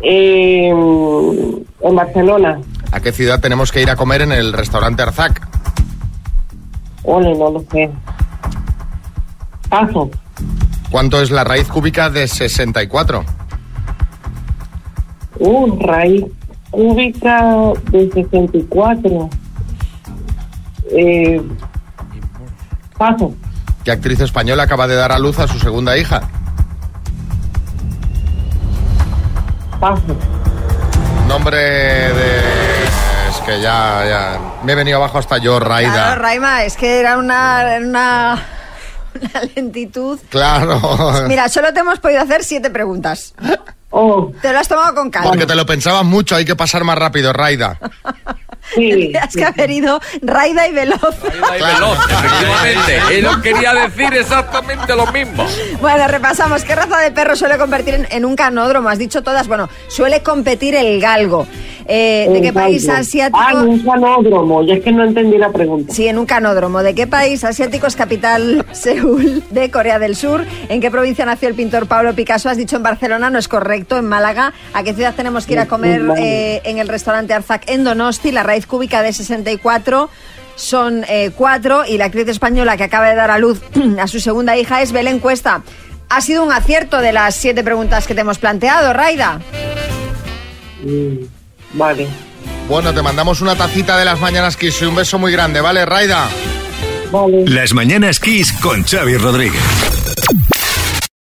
Eh, en Barcelona. ¿A qué ciudad tenemos que ir a comer en el restaurante Arzac? Ole, no lo sé. Paso. ¿Cuánto es la raíz cúbica de 64? Uh, raíz cúbica de 64. Eh, paso. ¿Qué actriz española acaba de dar a luz a su segunda hija? Paso. Nombre de... Es que ya, ya... Me he venido abajo hasta yo, Raida. Claro, Raima, es que era una, era una, una lentitud. Claro. Mira, solo te hemos podido hacer siete preguntas. Te lo has tomado con calma. Porque te lo pensabas mucho, hay que pasar más rápido, Raida. Tendrías que haber ido Raida y Veloz. Veloz, efectivamente. Él quería decir exactamente lo mismo. Bueno, repasamos. ¿Qué raza de perro suele convertir en, en un canódromo? Has dicho todas. Bueno, suele competir el galgo. Eh, ¿De qué país asiático? Ah, en un canódromo. Ya es que no entendí la pregunta. Sí, en un canódromo. ¿De qué país asiático es capital Seúl de Corea del Sur? ¿En qué provincia nació el pintor Pablo Picasso? Has dicho en Barcelona, no es correcto, en Málaga. ¿A qué ciudad tenemos que ir a comer eh, en el restaurante Arzac en Donosti? La raíz cúbica de 64 son eh, cuatro y la actriz española que acaba de dar a luz a su segunda hija es Belén Cuesta. Ha sido un acierto de las siete preguntas que te hemos planteado, Raida. Vale. Bueno, te mandamos una tacita de las mañanas Kiss y un beso muy grande, ¿vale, Raida? Vale. Las mañanas Kiss con Xavi Rodríguez.